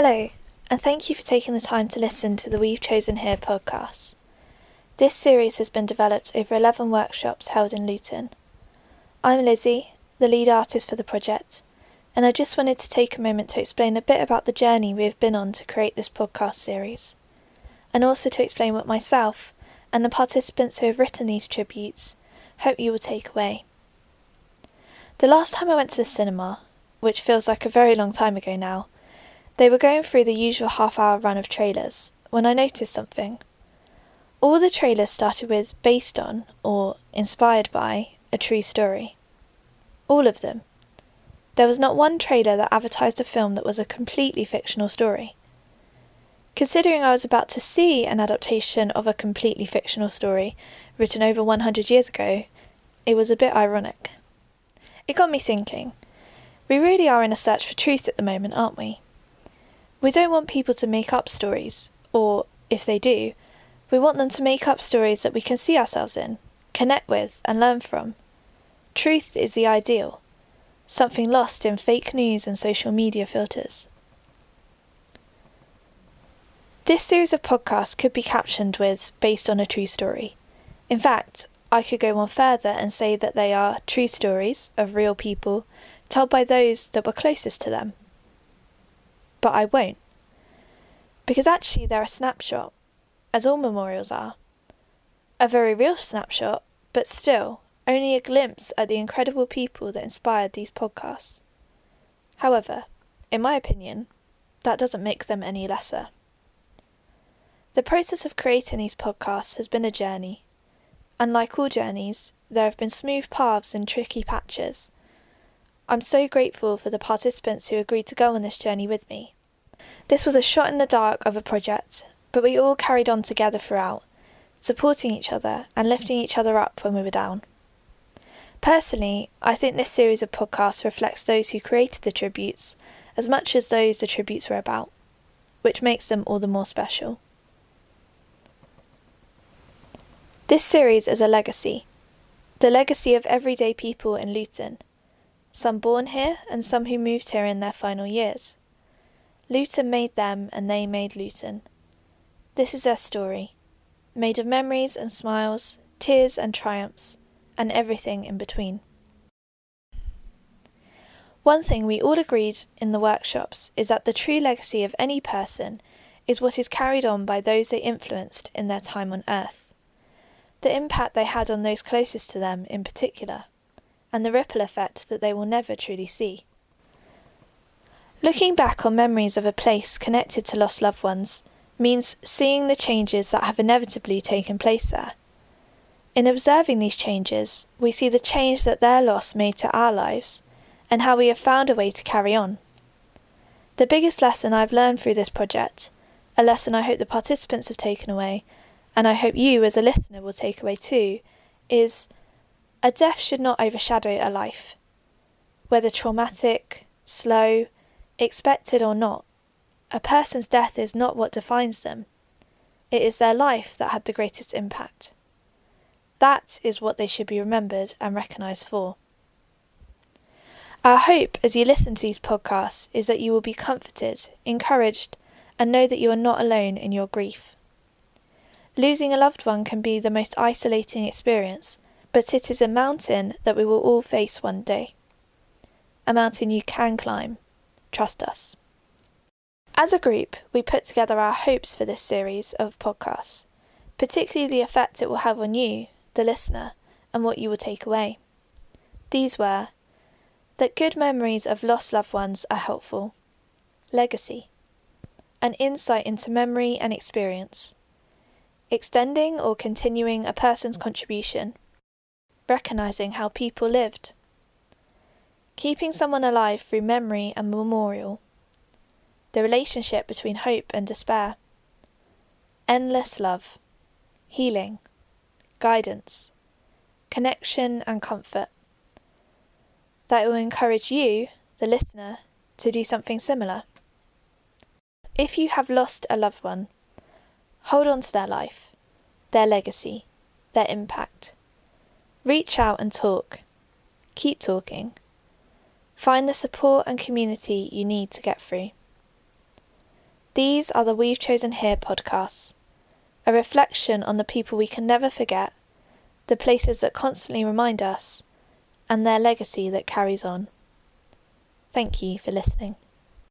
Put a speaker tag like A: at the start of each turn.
A: Hello, and thank you for taking the time to listen to the We've Chosen Here podcast. This series has been developed over 11 workshops held in Luton. I'm Lizzie, the lead artist for the project, and I just wanted to take a moment to explain a bit about the journey we have been on to create this podcast series, and also to explain what myself and the participants who have written these tributes hope you will take away. The last time I went to the cinema, which feels like a very long time ago now, they were going through the usual half hour run of trailers when I noticed something. All the trailers started with based on or inspired by a true story. All of them. There was not one trailer that advertised a film that was a completely fictional story. Considering I was about to see an adaptation of a completely fictional story written over 100 years ago, it was a bit ironic. It got me thinking. We really are in a search for truth at the moment, aren't we? We don't want people to make up stories, or, if they do, we want them to make up stories that we can see ourselves in, connect with, and learn from. Truth is the ideal, something lost in fake news and social media filters. This series of podcasts could be captioned with based on a true story. In fact, I could go one further and say that they are true stories of real people told by those that were closest to them. But I won't. Because actually, they're a snapshot, as all memorials are. A very real snapshot, but still only a glimpse at the incredible people that inspired these podcasts. However, in my opinion, that doesn't make them any lesser. The process of creating these podcasts has been a journey and like all journeys, there have been smooth paths and tricky patches. I'm so grateful for the participants who agreed to go on this journey with me. This was a shot in the dark of a project, but we all carried on together throughout, supporting each other and lifting each other up when we were down. Personally, I think this series of podcasts reflects those who created the tributes as much as those the tributes were about, which makes them all the more special. This series is a legacy. The legacy of everyday people in Luton, some born here and some who moved here in their final years. Luton made them and they made Luton. This is their story, made of memories and smiles, tears and triumphs, and everything in between. One thing we all agreed in the workshops is that the true legacy of any person is what is carried on by those they influenced in their time on earth the impact they had on those closest to them in particular, and the ripple effect that they will never truly see. Looking back on memories of a place connected to lost loved ones means seeing the changes that have inevitably taken place there. In observing these changes, we see the change that their loss made to our lives and how we have found a way to carry on. The biggest lesson I've learned through this project, a lesson I hope the participants have taken away, and I hope you as a listener will take away too, is a death should not overshadow a life. Whether traumatic, slow, expected or not, a person's death is not what defines them. It is their life that had the greatest impact. That is what they should be remembered and recognised for. Our hope as you listen to these podcasts is that you will be comforted, encouraged, and know that you are not alone in your grief. Losing a loved one can be the most isolating experience, but it is a mountain that we will all face one day. A mountain you can climb. Trust us. As a group, we put together our hopes for this series of podcasts, particularly the effect it will have on you, the listener, and what you will take away. These were that good memories of lost loved ones are helpful, legacy, an insight into memory and experience, extending or continuing a person's contribution, recognizing how people lived, keeping someone alive through memory and memorial, the relationship between hope and despair, endless love, healing, guidance, connection and comfort. That will encourage you, the listener, to do something similar. If you have lost a loved one, Hold on to their life, their legacy, their impact. Reach out and talk. Keep talking. Find the support and community you need to get through. These are the We've Chosen Here podcasts, a reflection on the people we can never forget, the places that constantly remind us, and their legacy that carries on. Thank you for listening.